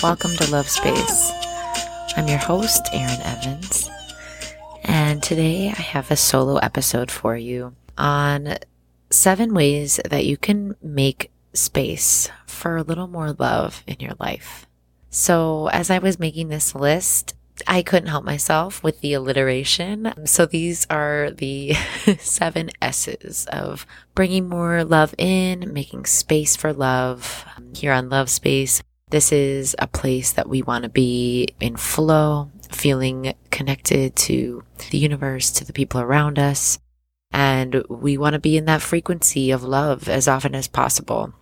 Welcome to Love Space. I'm your host, Aryn Evans, and today I have a solo episode for you on seven ways that you can make space for a little more love in your life. So, as I was making this list, I couldn't help myself with the alliteration. So these are the seven S's of bringing more love in, making space for love um, here on Love Space. This is a place that we want to be in flow, feeling connected to the universe, to the people around us. And we want to be in that frequency of love as often as possible.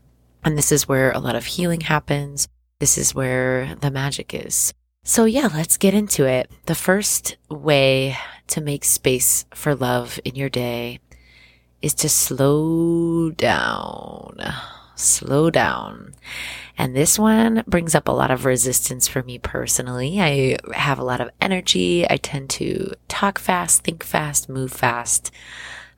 And this is where a lot of healing happens. This is where the magic is. So, yeah, let's get into it. The first way to make space for love in your day is to slow down. Slow down. And this one brings up a lot of resistance for me personally. I have a lot of energy. I tend to talk fast, think fast, move fast.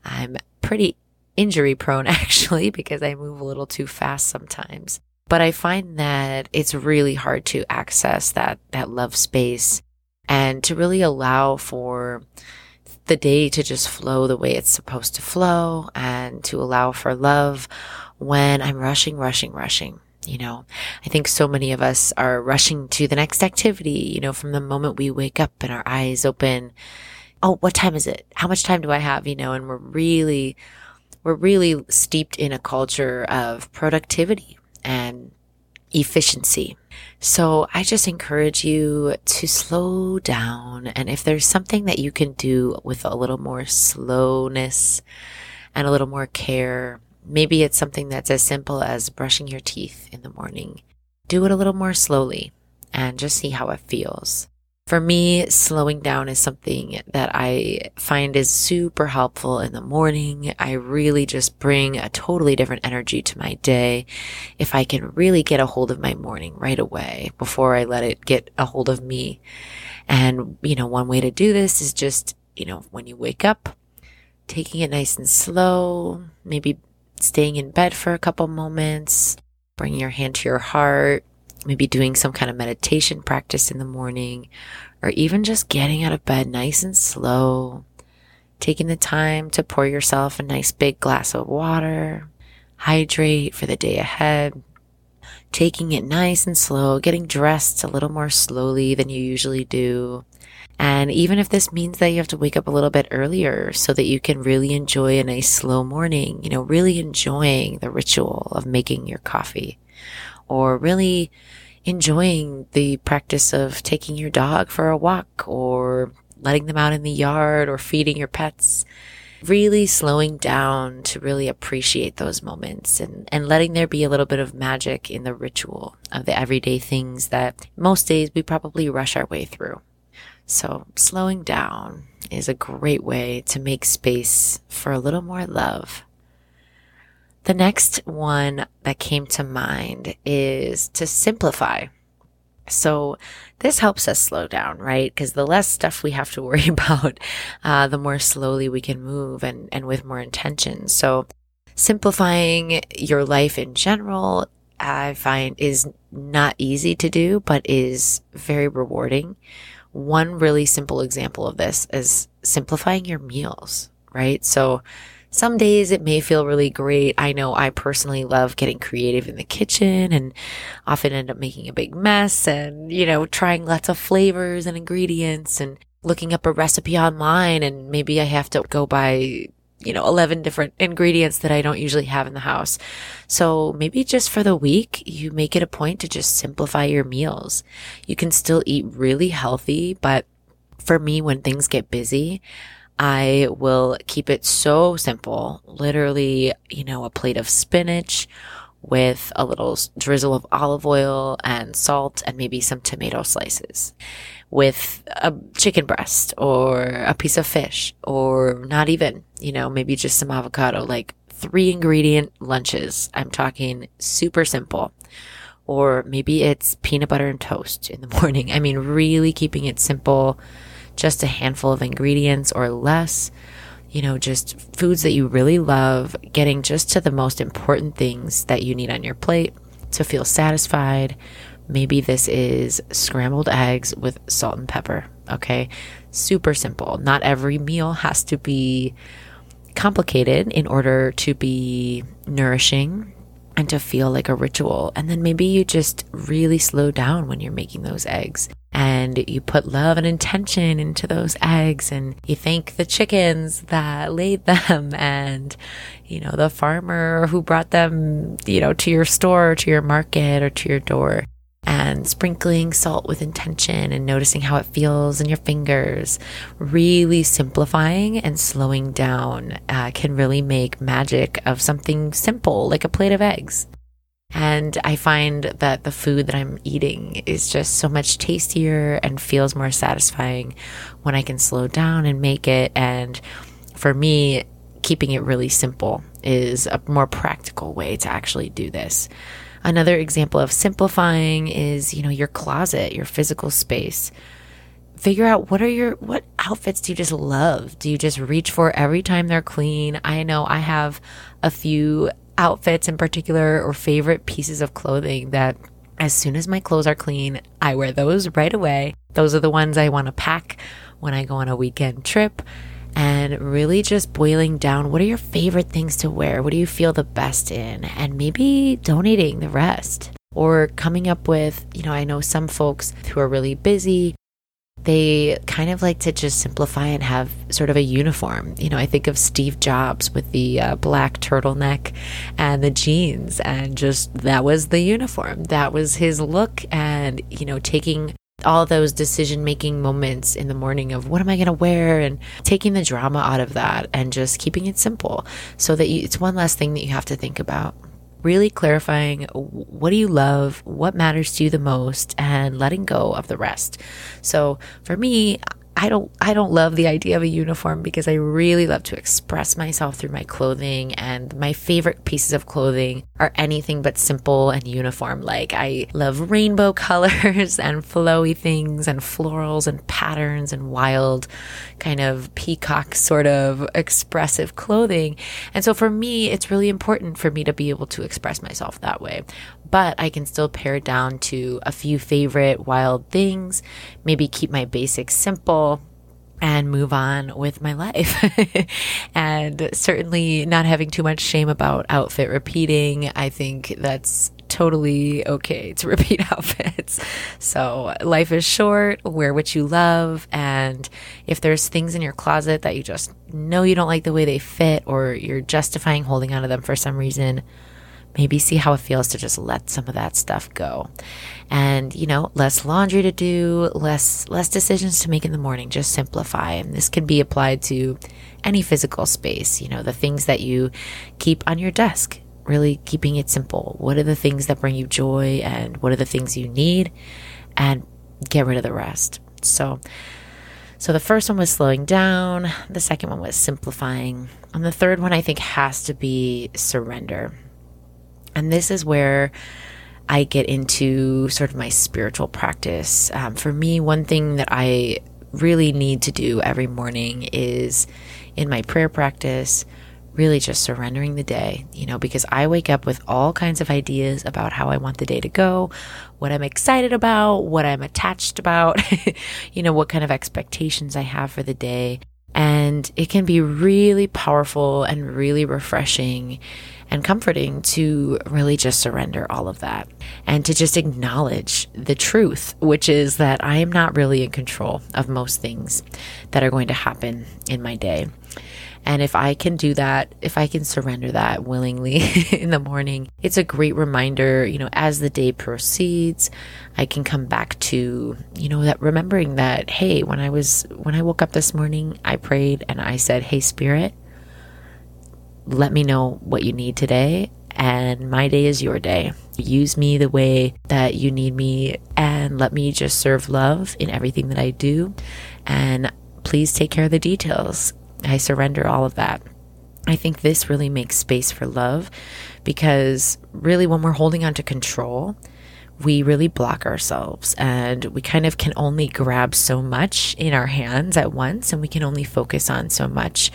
I'm pretty injury prone actually because I move a little too fast sometimes. But I find that it's really hard to access that, that love space and to really allow for the day to just flow the way it's supposed to flow and to allow for love when I'm rushing, rushing, rushing. You know, I think so many of us are rushing to the next activity, you know, from the moment we wake up and our eyes open. Oh, what time is it? How much time do I have? You know, and we're really, we're really steeped in a culture of productivity and efficiency. So I just encourage you to slow down. And if there's something that you can do with a little more slowness and a little more care, maybe it's something that's as simple as brushing your teeth in the morning. Do it a little more slowly and just see how it feels. For me, slowing down is something that I find is super helpful in the morning. I really just bring a totally different energy to my day if I can really get a hold of my morning right away before I let it get a hold of me. And, you know, one way to do this is just, you know, when you wake up, taking it nice and slow, maybe staying in bed for a couple moments, bringing your hand to your heart, maybe doing some kind of meditation practice in the morning, or even just getting out of bed nice and slow, taking the time to pour yourself a nice big glass of water, hydrate for the day ahead, taking it nice and slow, getting dressed a little more slowly than you usually do. And even if this means that you have to wake up a little bit earlier so that you can really enjoy a nice slow morning, you know, really enjoying the ritual of making your coffee or really enjoying the practice of taking your dog for a walk or letting them out in the yard or feeding your pets. Really slowing down to really appreciate those moments and, and letting there be a little bit of magic in the ritual of the everyday things that most days we probably rush our way through. So slowing down is a great way to make space for a little more love the next one that came to mind is to simplify. So this helps us slow down, right? Because the less stuff we have to worry about, uh, the more slowly we can move and, and with more intention. So simplifying your life in general, I find is not easy to do, but is very rewarding. One really simple example of this is simplifying your meals, right? So some days it may feel really great. I know I personally love getting creative in the kitchen and often end up making a big mess and, you know, trying lots of flavors and ingredients and looking up a recipe online and maybe I have to go buy you know, 11 different ingredients that I don't usually have in the house. So maybe just for the week, you make it a point to just simplify your meals. You can still eat really healthy, but for me, when things get busy, I will keep it so simple. Literally, you know, a plate of spinach with a little drizzle of olive oil and salt and maybe some tomato slices with a chicken breast or a piece of fish or not even, you know, maybe just some avocado, like three ingredient lunches. I'm talking super simple. Or maybe it's peanut butter and toast in the morning. I mean, really keeping it simple just a handful of ingredients or less, you know, just foods that you really love, getting just to the most important things that you need on your plate to feel satisfied, Maybe this is scrambled eggs with salt and pepper. Okay. Super simple. Not every meal has to be complicated in order to be nourishing and to feel like a ritual. And then maybe you just really slow down when you're making those eggs and you put love and intention into those eggs and you thank the chickens that laid them and, you know, the farmer who brought them, you know, to your store, to your market or to your door and sprinkling salt with intention and noticing how it feels in your fingers. Really simplifying and slowing down uh, can really make magic of something simple like a plate of eggs. And I find that the food that I'm eating is just so much tastier and feels more satisfying when I can slow down and make it. And for me, keeping it really simple is a more practical way to actually do this. Another example of simplifying is, you know, your closet, your physical space. Figure out what are your what outfits do you just love? Do you just reach for every time they're clean? I know I have a few outfits in particular or favorite pieces of clothing that as soon as my clothes are clean, I wear those right away. Those are the ones I want to pack when I go on a weekend trip and really just boiling down what are your favorite things to wear? What do you feel the best in? And maybe donating the rest or coming up with, you know, I know some folks who are really busy. They kind of like to just simplify and have sort of a uniform. You know, I think of Steve Jobs with the uh, black turtleneck and the jeans, and just that was the uniform. That was his look. And, you know, taking all those decision making moments in the morning of what am I going to wear and taking the drama out of that and just keeping it simple so that you, it's one less thing that you have to think about. Really clarifying what do you love, what matters to you the most, and letting go of the rest. So for me, I don't I don't love the idea of a uniform because I really love to express myself through my clothing and my favorite pieces of clothing are anything but simple and uniform. Like I love rainbow colors and flowy things and florals and patterns and wild kind of peacock sort of expressive clothing. And so for me, it's really important for me to be able to express myself that way but I can still pare it down to a few favorite wild things, maybe keep my basics simple and move on with my life. and certainly not having too much shame about outfit repeating. I think that's totally okay to repeat outfits. So life is short, wear what you love. And if there's things in your closet that you just know you don't like the way they fit or you're justifying holding onto them for some reason, maybe see how it feels to just let some of that stuff go. And, you know, less laundry to do, less less decisions to make in the morning, just simplify. And this can be applied to any physical space, you know, the things that you keep on your desk, really keeping it simple. What are the things that bring you joy and what are the things you need? And get rid of the rest. So so the first one was slowing down, the second one was simplifying, and the third one I think has to be surrender. And this is where I get into sort of my spiritual practice. Um, for me, one thing that I really need to do every morning is in my prayer practice, really just surrendering the day, you know, because I wake up with all kinds of ideas about how I want the day to go, what I'm excited about, what I'm attached about, you know, what kind of expectations I have for the day. And it can be really powerful and really refreshing and comforting to really just surrender all of that and to just acknowledge the truth, which is that I am not really in control of most things that are going to happen in my day. And if I can do that, if I can surrender that willingly in the morning, it's a great reminder, you know, as the day proceeds, I can come back to, you know, that remembering that, hey, when I was, when I woke up this morning, I prayed and I said, hey, spirit, let me know what you need today, and my day is your day. Use me the way that you need me, and let me just serve love in everything that I do. And please take care of the details. I surrender all of that. I think this really makes space for love because really, when we're holding on to control, we really block ourselves and we kind of can only grab so much in our hands at once and we can only focus on so much.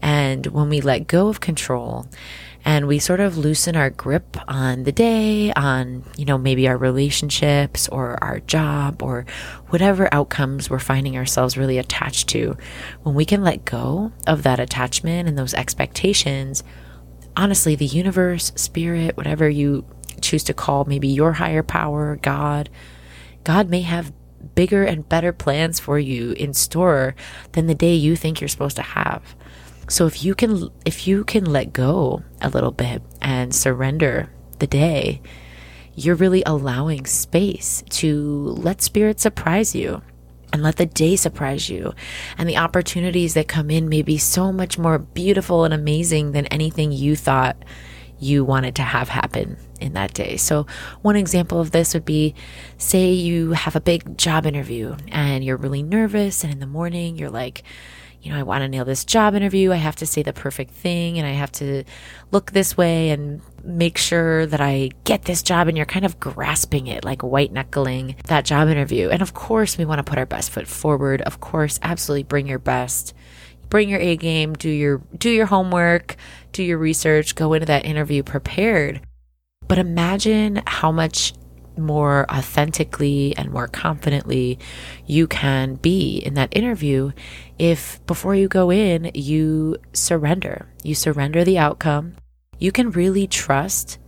And when we let go of control and we sort of loosen our grip on the day, on, you know, maybe our relationships or our job or whatever outcomes we're finding ourselves really attached to. When we can let go of that attachment and those expectations, honestly, the universe, spirit, whatever you choose to call maybe your higher power, God, God may have bigger and better plans for you in store than the day you think you're supposed to have. So if you can if you can let go a little bit and surrender the day, you're really allowing space to let spirit surprise you and let the day surprise you. And the opportunities that come in may be so much more beautiful and amazing than anything you thought you wanted to have happen in that day. So, one example of this would be say you have a big job interview and you're really nervous, and in the morning you're like, you know, I want to nail this job interview. I have to say the perfect thing and I have to look this way and make sure that I get this job. And you're kind of grasping it, like white knuckling that job interview. And of course, we want to put our best foot forward. Of course, absolutely bring your best. Bring your A game, do your do your homework, do your research, go into that interview prepared. But imagine how much more authentically and more confidently you can be in that interview if before you go in, you surrender. You surrender the outcome. You can really trust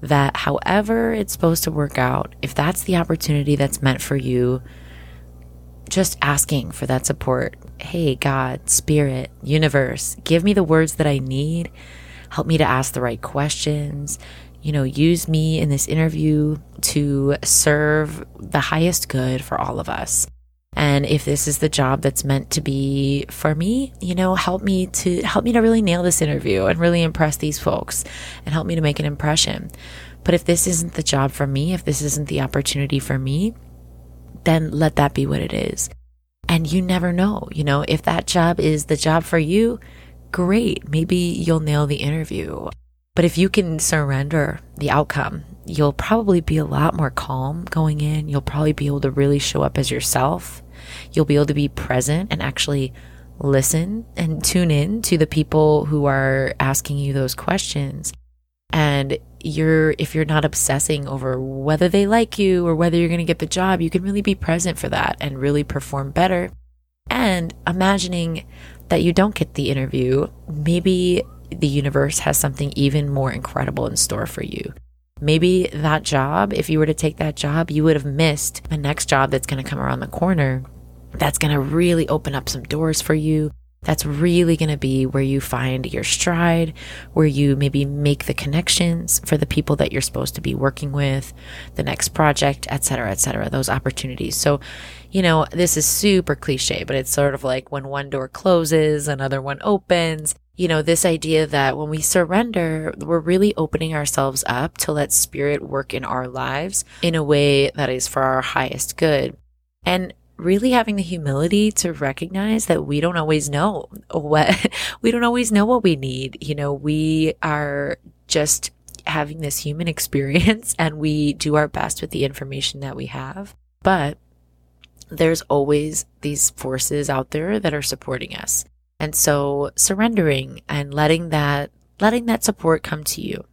that however it's supposed to work out, if that's the opportunity that's meant for you, just asking for that support. Hey, God, Spirit, Universe, give me the words that I need. Help me to ask the right questions you know, use me in this interview to serve the highest good for all of us. And if this is the job that's meant to be for me, you know, help me to help me to really nail this interview and really impress these folks and help me to make an impression. But if this isn't the job for me, if this isn't the opportunity for me, then let that be what it is. And you never know, you know, if that job is the job for you, great. Maybe you'll nail the interview. But if you can surrender the outcome, you'll probably be a lot more calm going in. You'll probably be able to really show up as yourself. You'll be able to be present and actually listen and tune in to the people who are asking you those questions. And you're, if you're not obsessing over whether they like you or whether you're going to get the job, you can really be present for that and really perform better. And imagining that you don't get the interview, maybe the universe has something even more incredible in store for you. Maybe that job, if you were to take that job, you would have missed the next job that's going to come around the corner. That's going to really open up some doors for you. That's really going to be where you find your stride, where you maybe make the connections for the people that you're supposed to be working with, the next project, et cetera, et cetera, those opportunities. So, you know, this is super cliche, but it's sort of like when one door closes, another one opens you know, this idea that when we surrender, we're really opening ourselves up to let spirit work in our lives in a way that is for our highest good. And really having the humility to recognize that we don't always know what, we don't always know what we need. You know, we are just having this human experience and we do our best with the information that we have. But there's always these forces out there that are supporting us. And so surrendering and letting that, letting that support come to you.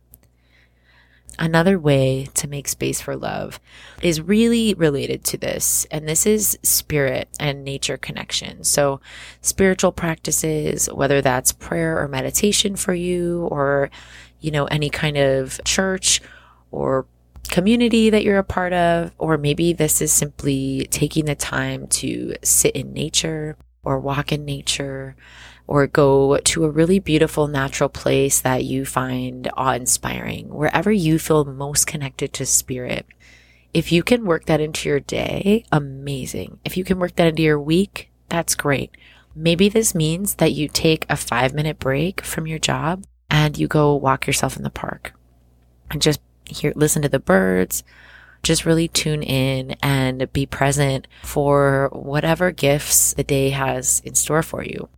Another way to make space for love is really related to this, and this is spirit and nature connection. So, spiritual practices, whether that's prayer or meditation for you, or, you know, any kind of church or community that you're a part of, or maybe this is simply taking the time to sit in nature or walk in nature or go to a really beautiful natural place that you find awe inspiring, wherever you feel most connected to spirit. If you can work that into your day, amazing. If you can work that into your week, that's great. Maybe this means that you take a five minute break from your job and you go walk yourself in the park and just hear, listen to the birds, just really tune in and be present for whatever gifts the day has in store for you.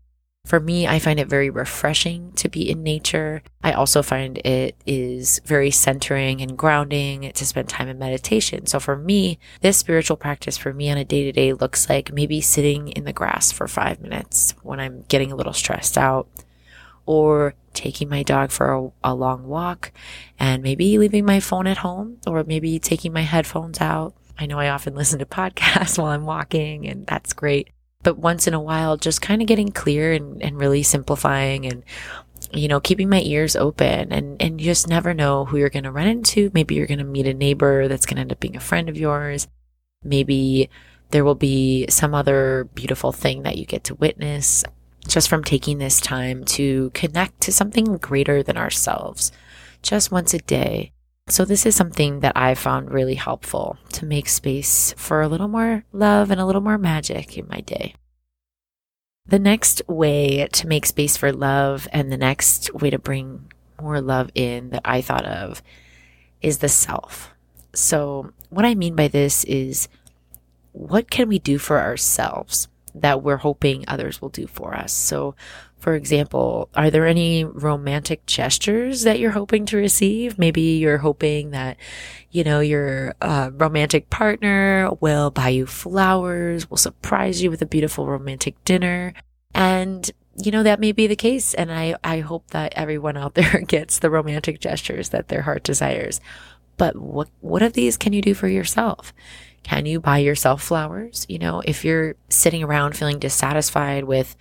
For me, I find it very refreshing to be in nature. I also find it is very centering and grounding to spend time in meditation. So for me, this spiritual practice for me on a day to day looks like maybe sitting in the grass for five minutes when I'm getting a little stressed out or taking my dog for a, a, long walk and maybe leaving my phone at home or maybe taking my headphones out. I know I often listen to podcasts while I'm walking and that's great. But once in a while, just kind of getting clear and, and really simplifying and, you know, keeping my ears open and, and you just never know who you're going to run into. Maybe you're going to meet a neighbor that's going to end up being a friend of yours. Maybe there will be some other beautiful thing that you get to witness just from taking this time to connect to something greater than ourselves just once a day. So, this is something that I found really helpful to make space for a little more love and a little more magic in my day. The next way to make space for love and the next way to bring more love in that I thought of is the self. So, what I mean by this is what can we do for ourselves that we're hoping others will do for us? So, for example, are there any romantic gestures that you're hoping to receive? Maybe you're hoping that, you know, your uh, romantic partner will buy you flowers, will surprise you with a beautiful romantic dinner. And, you know, that may be the case. And I, I hope that everyone out there gets the romantic gestures that their heart desires. But what, what of these can you do for yourself? Can you buy yourself flowers? You know, if you're sitting around feeling dissatisfied with,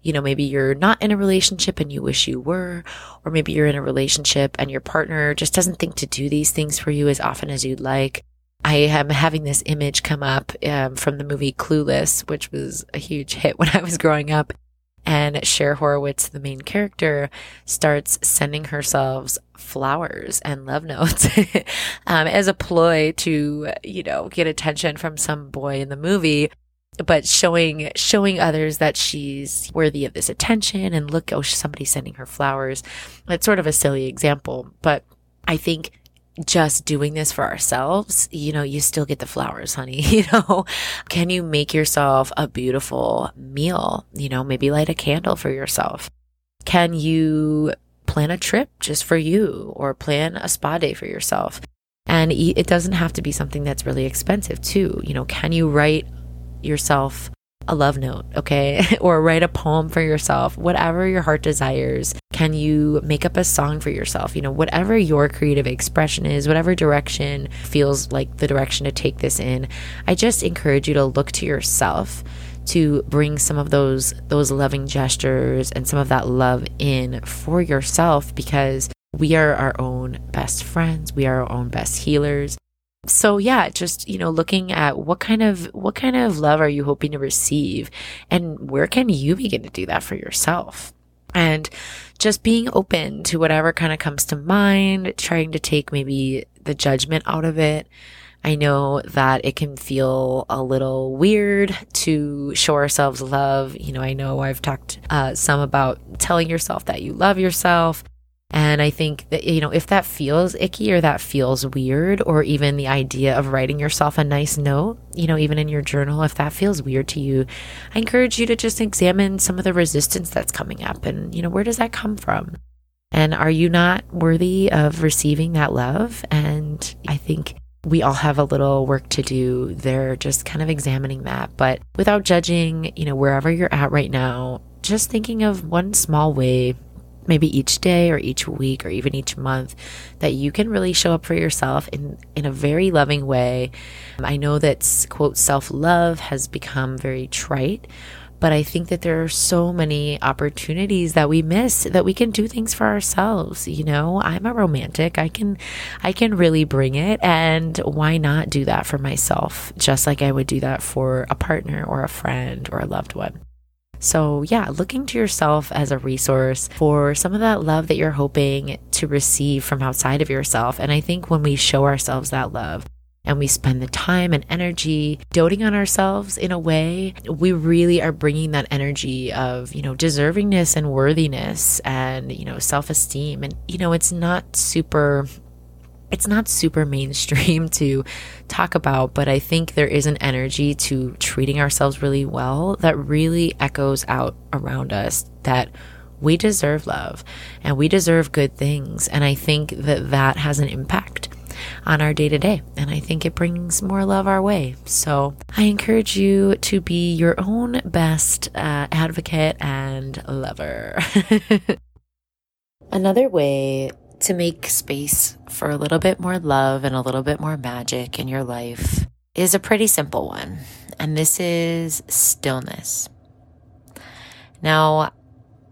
you know, maybe you're not in a relationship and you wish you were, or maybe you're in a relationship and your partner just doesn't think to do these things for you as often as you'd like. I am having this image come up um, from the movie Clueless, which was a huge hit when I was growing up. And Cher Horowitz, the main character, starts sending herself flowers and love notes um, as a ploy to, you know, get attention from some boy in the movie but showing showing others that she's worthy of this attention. And look oh somebody's sending her flowers. It's sort of a silly example but i think just doing this for ourselves you know you still get the flowers honey you know? Can you make yourself a beautiful meal you know maybe light a candle for yourself? Can you plan a trip just for you or plan a spa day for yourself? And it doesn't have to be something that's really expensive too you know? Can you write yourself a love note, okay? or write a poem for yourself, whatever your heart desires. Can you make up a song for yourself? You know, whatever your creative expression is, whatever direction feels like the direction to take this in. I just encourage you to look to yourself to bring some of those those loving gestures and some of that love in for yourself because we are our own best friends, we are our own best healers so yeah just you know looking at what kind of what kind of love are you hoping to receive? And where can you begin to do that for yourself? And just being open to whatever kind of comes to mind trying to take maybe the judgment out of it. I know that it can feel a little weird to show ourselves love. You know, I know I've talked uh, some about telling yourself that you love yourself and I think that, you know, if that feels icky or that feels weird, or even the idea of writing yourself a nice note, you know, even in your journal, if that feels weird to you, I encourage you to just examine some of the resistance that's coming up and, you know, where does that come from? And are you not worthy of receiving that love? And I think we all have a little work to do there, just kind of examining that, but without judging, you know, wherever you're at right now, just thinking of one small way maybe each day or each week or even each month that you can really show up for yourself in in a very loving way. I know that quote self-love has become very trite, but I think that there are so many opportunities that we miss that we can do things for ourselves, you know? I'm a romantic. I can I can really bring it and why not do that for myself just like I would do that for a partner or a friend or a loved one. So, yeah, looking to yourself as a resource for some of that love that you're hoping to receive from outside of yourself. And I think when we show ourselves that love, and we spend the time and energy doting on ourselves in a way, we really are bringing that energy of, you know, deservingness and worthiness and, you know, self esteem. And, you know, it's not super it's not super mainstream to talk about, but I think there is an energy to treating ourselves really well that really echoes out around us that we deserve love and we deserve good things. And I think that that has an impact on our day to day. And I think it brings more love our way. So I encourage you to be your own best uh, advocate and lover. Another way to make space for a little bit more love and a little bit more magic in your life is a pretty simple one, and this is stillness. Now,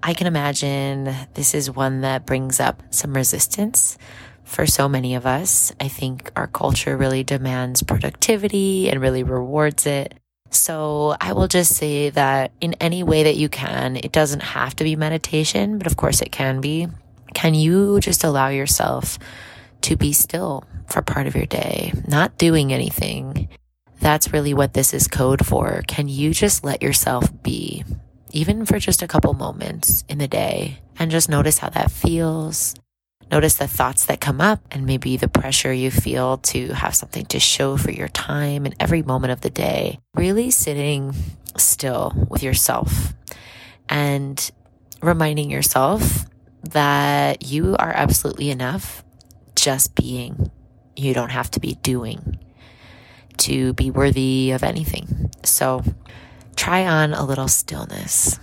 I can imagine this is one that brings up some resistance for so many of us. I think our culture really demands productivity and really rewards it. So I will just say that in any way that you can, it doesn't have to be meditation, but of course it can be. Can you just allow yourself to be still for part of your day, not doing anything? That's really what this is code for. Can you just let yourself be, even for just a couple moments in the day, and just notice how that feels? Notice the thoughts that come up and maybe the pressure you feel to have something to show for your time in every moment of the day. Really sitting still with yourself and reminding yourself that you are absolutely enough just being. You don't have to be doing to be worthy of anything. So try on a little stillness.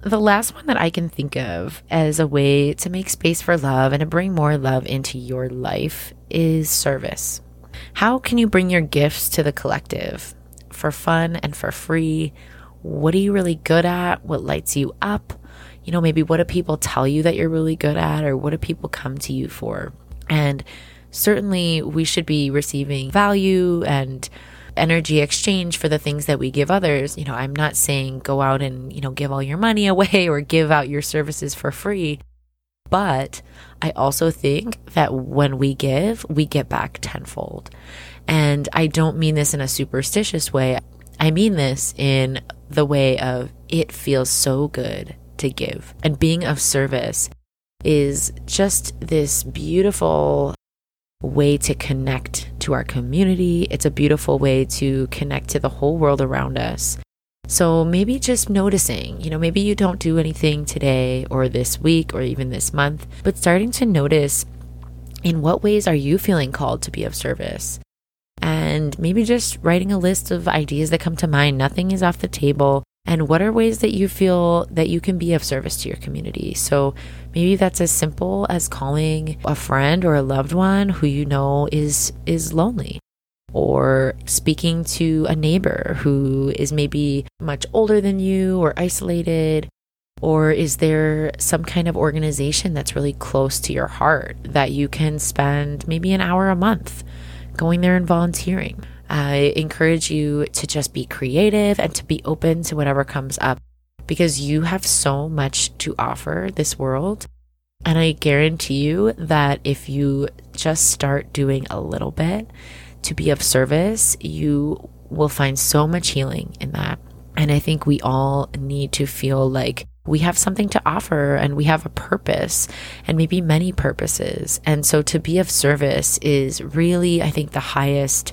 The last one that I can think of as a way to make space for love and to bring more love into your life is service. How can you bring your gifts to the collective for fun and for free? What are you really good at? What lights you up? You know, maybe what do people tell you that you're really good at, or what do people come to you for? And certainly we should be receiving value and energy exchange for the things that we give others. You know, I'm not saying go out and, you know, give all your money away or give out your services for free. But I also think that when we give, we get back tenfold. And I don't mean this in a superstitious way. I mean this in the way of it feels so good to give. And being of service is just this beautiful way to connect to our community. It's a beautiful way to connect to the whole world around us. So maybe just noticing, you know, maybe you don't do anything today or this week or even this month, but starting to notice in what ways are you feeling called to be of service? And maybe just writing a list of ideas that come to mind. Nothing is off the table. And what are ways that you feel that you can be of service to your community? So maybe that's as simple as calling a friend or a loved one who you know is is lonely or speaking to a neighbor who is maybe much older than you or isolated or is there some kind of organization that's really close to your heart that you can spend maybe an hour a month going there and volunteering? I encourage you to just be creative and to be open to whatever comes up because you have so much to offer this world. And I guarantee you that if you just start doing a little bit to be of service, you will find so much healing in that. And I think we all need to feel like we have something to offer and we have a purpose and maybe many purposes. And so to be of service is really, I think, the highest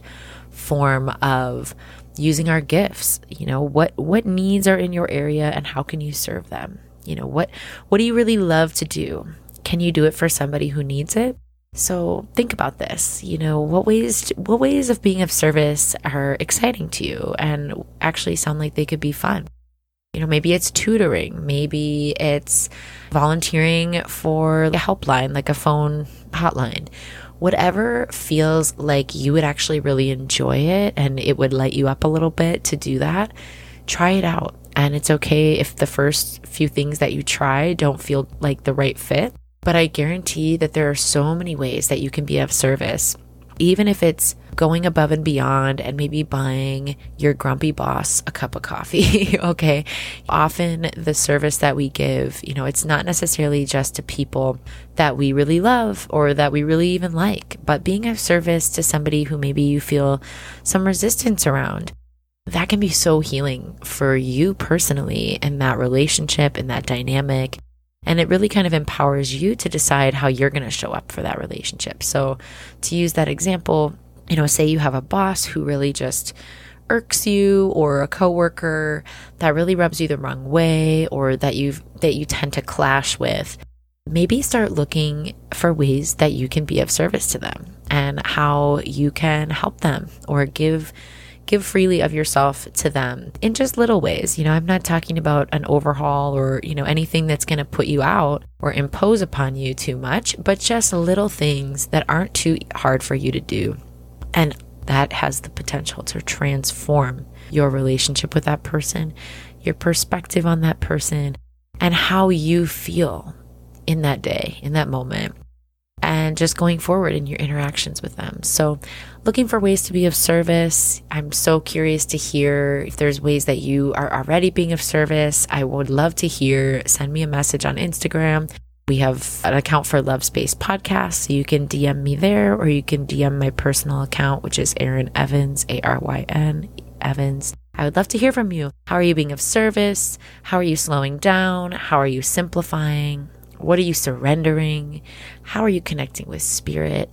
form of using our gifts. You know what what needs are in your area and how can you serve them? You know what what do you really love to do? Can you do it for somebody who needs it? So think about this. You know what ways what ways of being of service are exciting to you and actually sound like they could be fun? You know maybe it's tutoring. Maybe it's volunteering for a helpline like a phone hotline whatever feels like you would actually really enjoy it and it would light you up a little bit to do that, try it out. And it's okay if the first few things that you try don't feel like the right fit. But I guarantee that there are so many ways that you can be of service even if it's going above and beyond and maybe buying your grumpy boss a cup of coffee, okay? Often the service that we give, you know, it's not necessarily just to people that we really love or that we really even like, but being of service to somebody who maybe you feel some resistance around. That can be so healing for you personally in that relationship, in that dynamic. And it really kind of empowers you to decide how you're going to show up for that relationship. So, to use that example, you know, say you have a boss who really just irks you or a coworker that really rubs you the wrong way or that you that you tend to clash with maybe start looking for ways that you can be of service to them and how you can help them or give give freely of yourself to them in just little ways. You know, I'm not talking about an overhaul or, you know, anything that's going to put you out or impose upon you too much, but just little things that aren't too hard for you to do. And that has the potential to transform your relationship with that person, your perspective on that person, and how you feel in that day, in that moment and just going forward in your interactions with them. So, looking for ways to be of service. I'm so curious to hear if there's ways that you are already being of service. I would love to hear. Send me a message on Instagram. We have an account for Love Space Podcast, so you can DM me there or you can DM my personal account, which is Aryn Evans, A R Y N Evans. I would love to hear from you. How are you being of service? How are you slowing down? How are you simplifying? What are you surrendering? How are you connecting with spirit?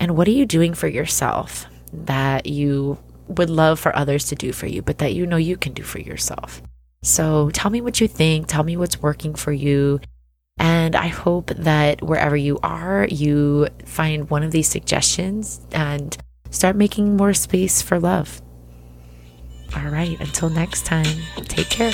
And what are you doing for yourself that you would love for others to do for you, but that you know you can do for yourself? So tell me what you think. Tell me what's working for you. And I hope that wherever you are, you find one of these suggestions and start making more space for love. All right, until next time, take care.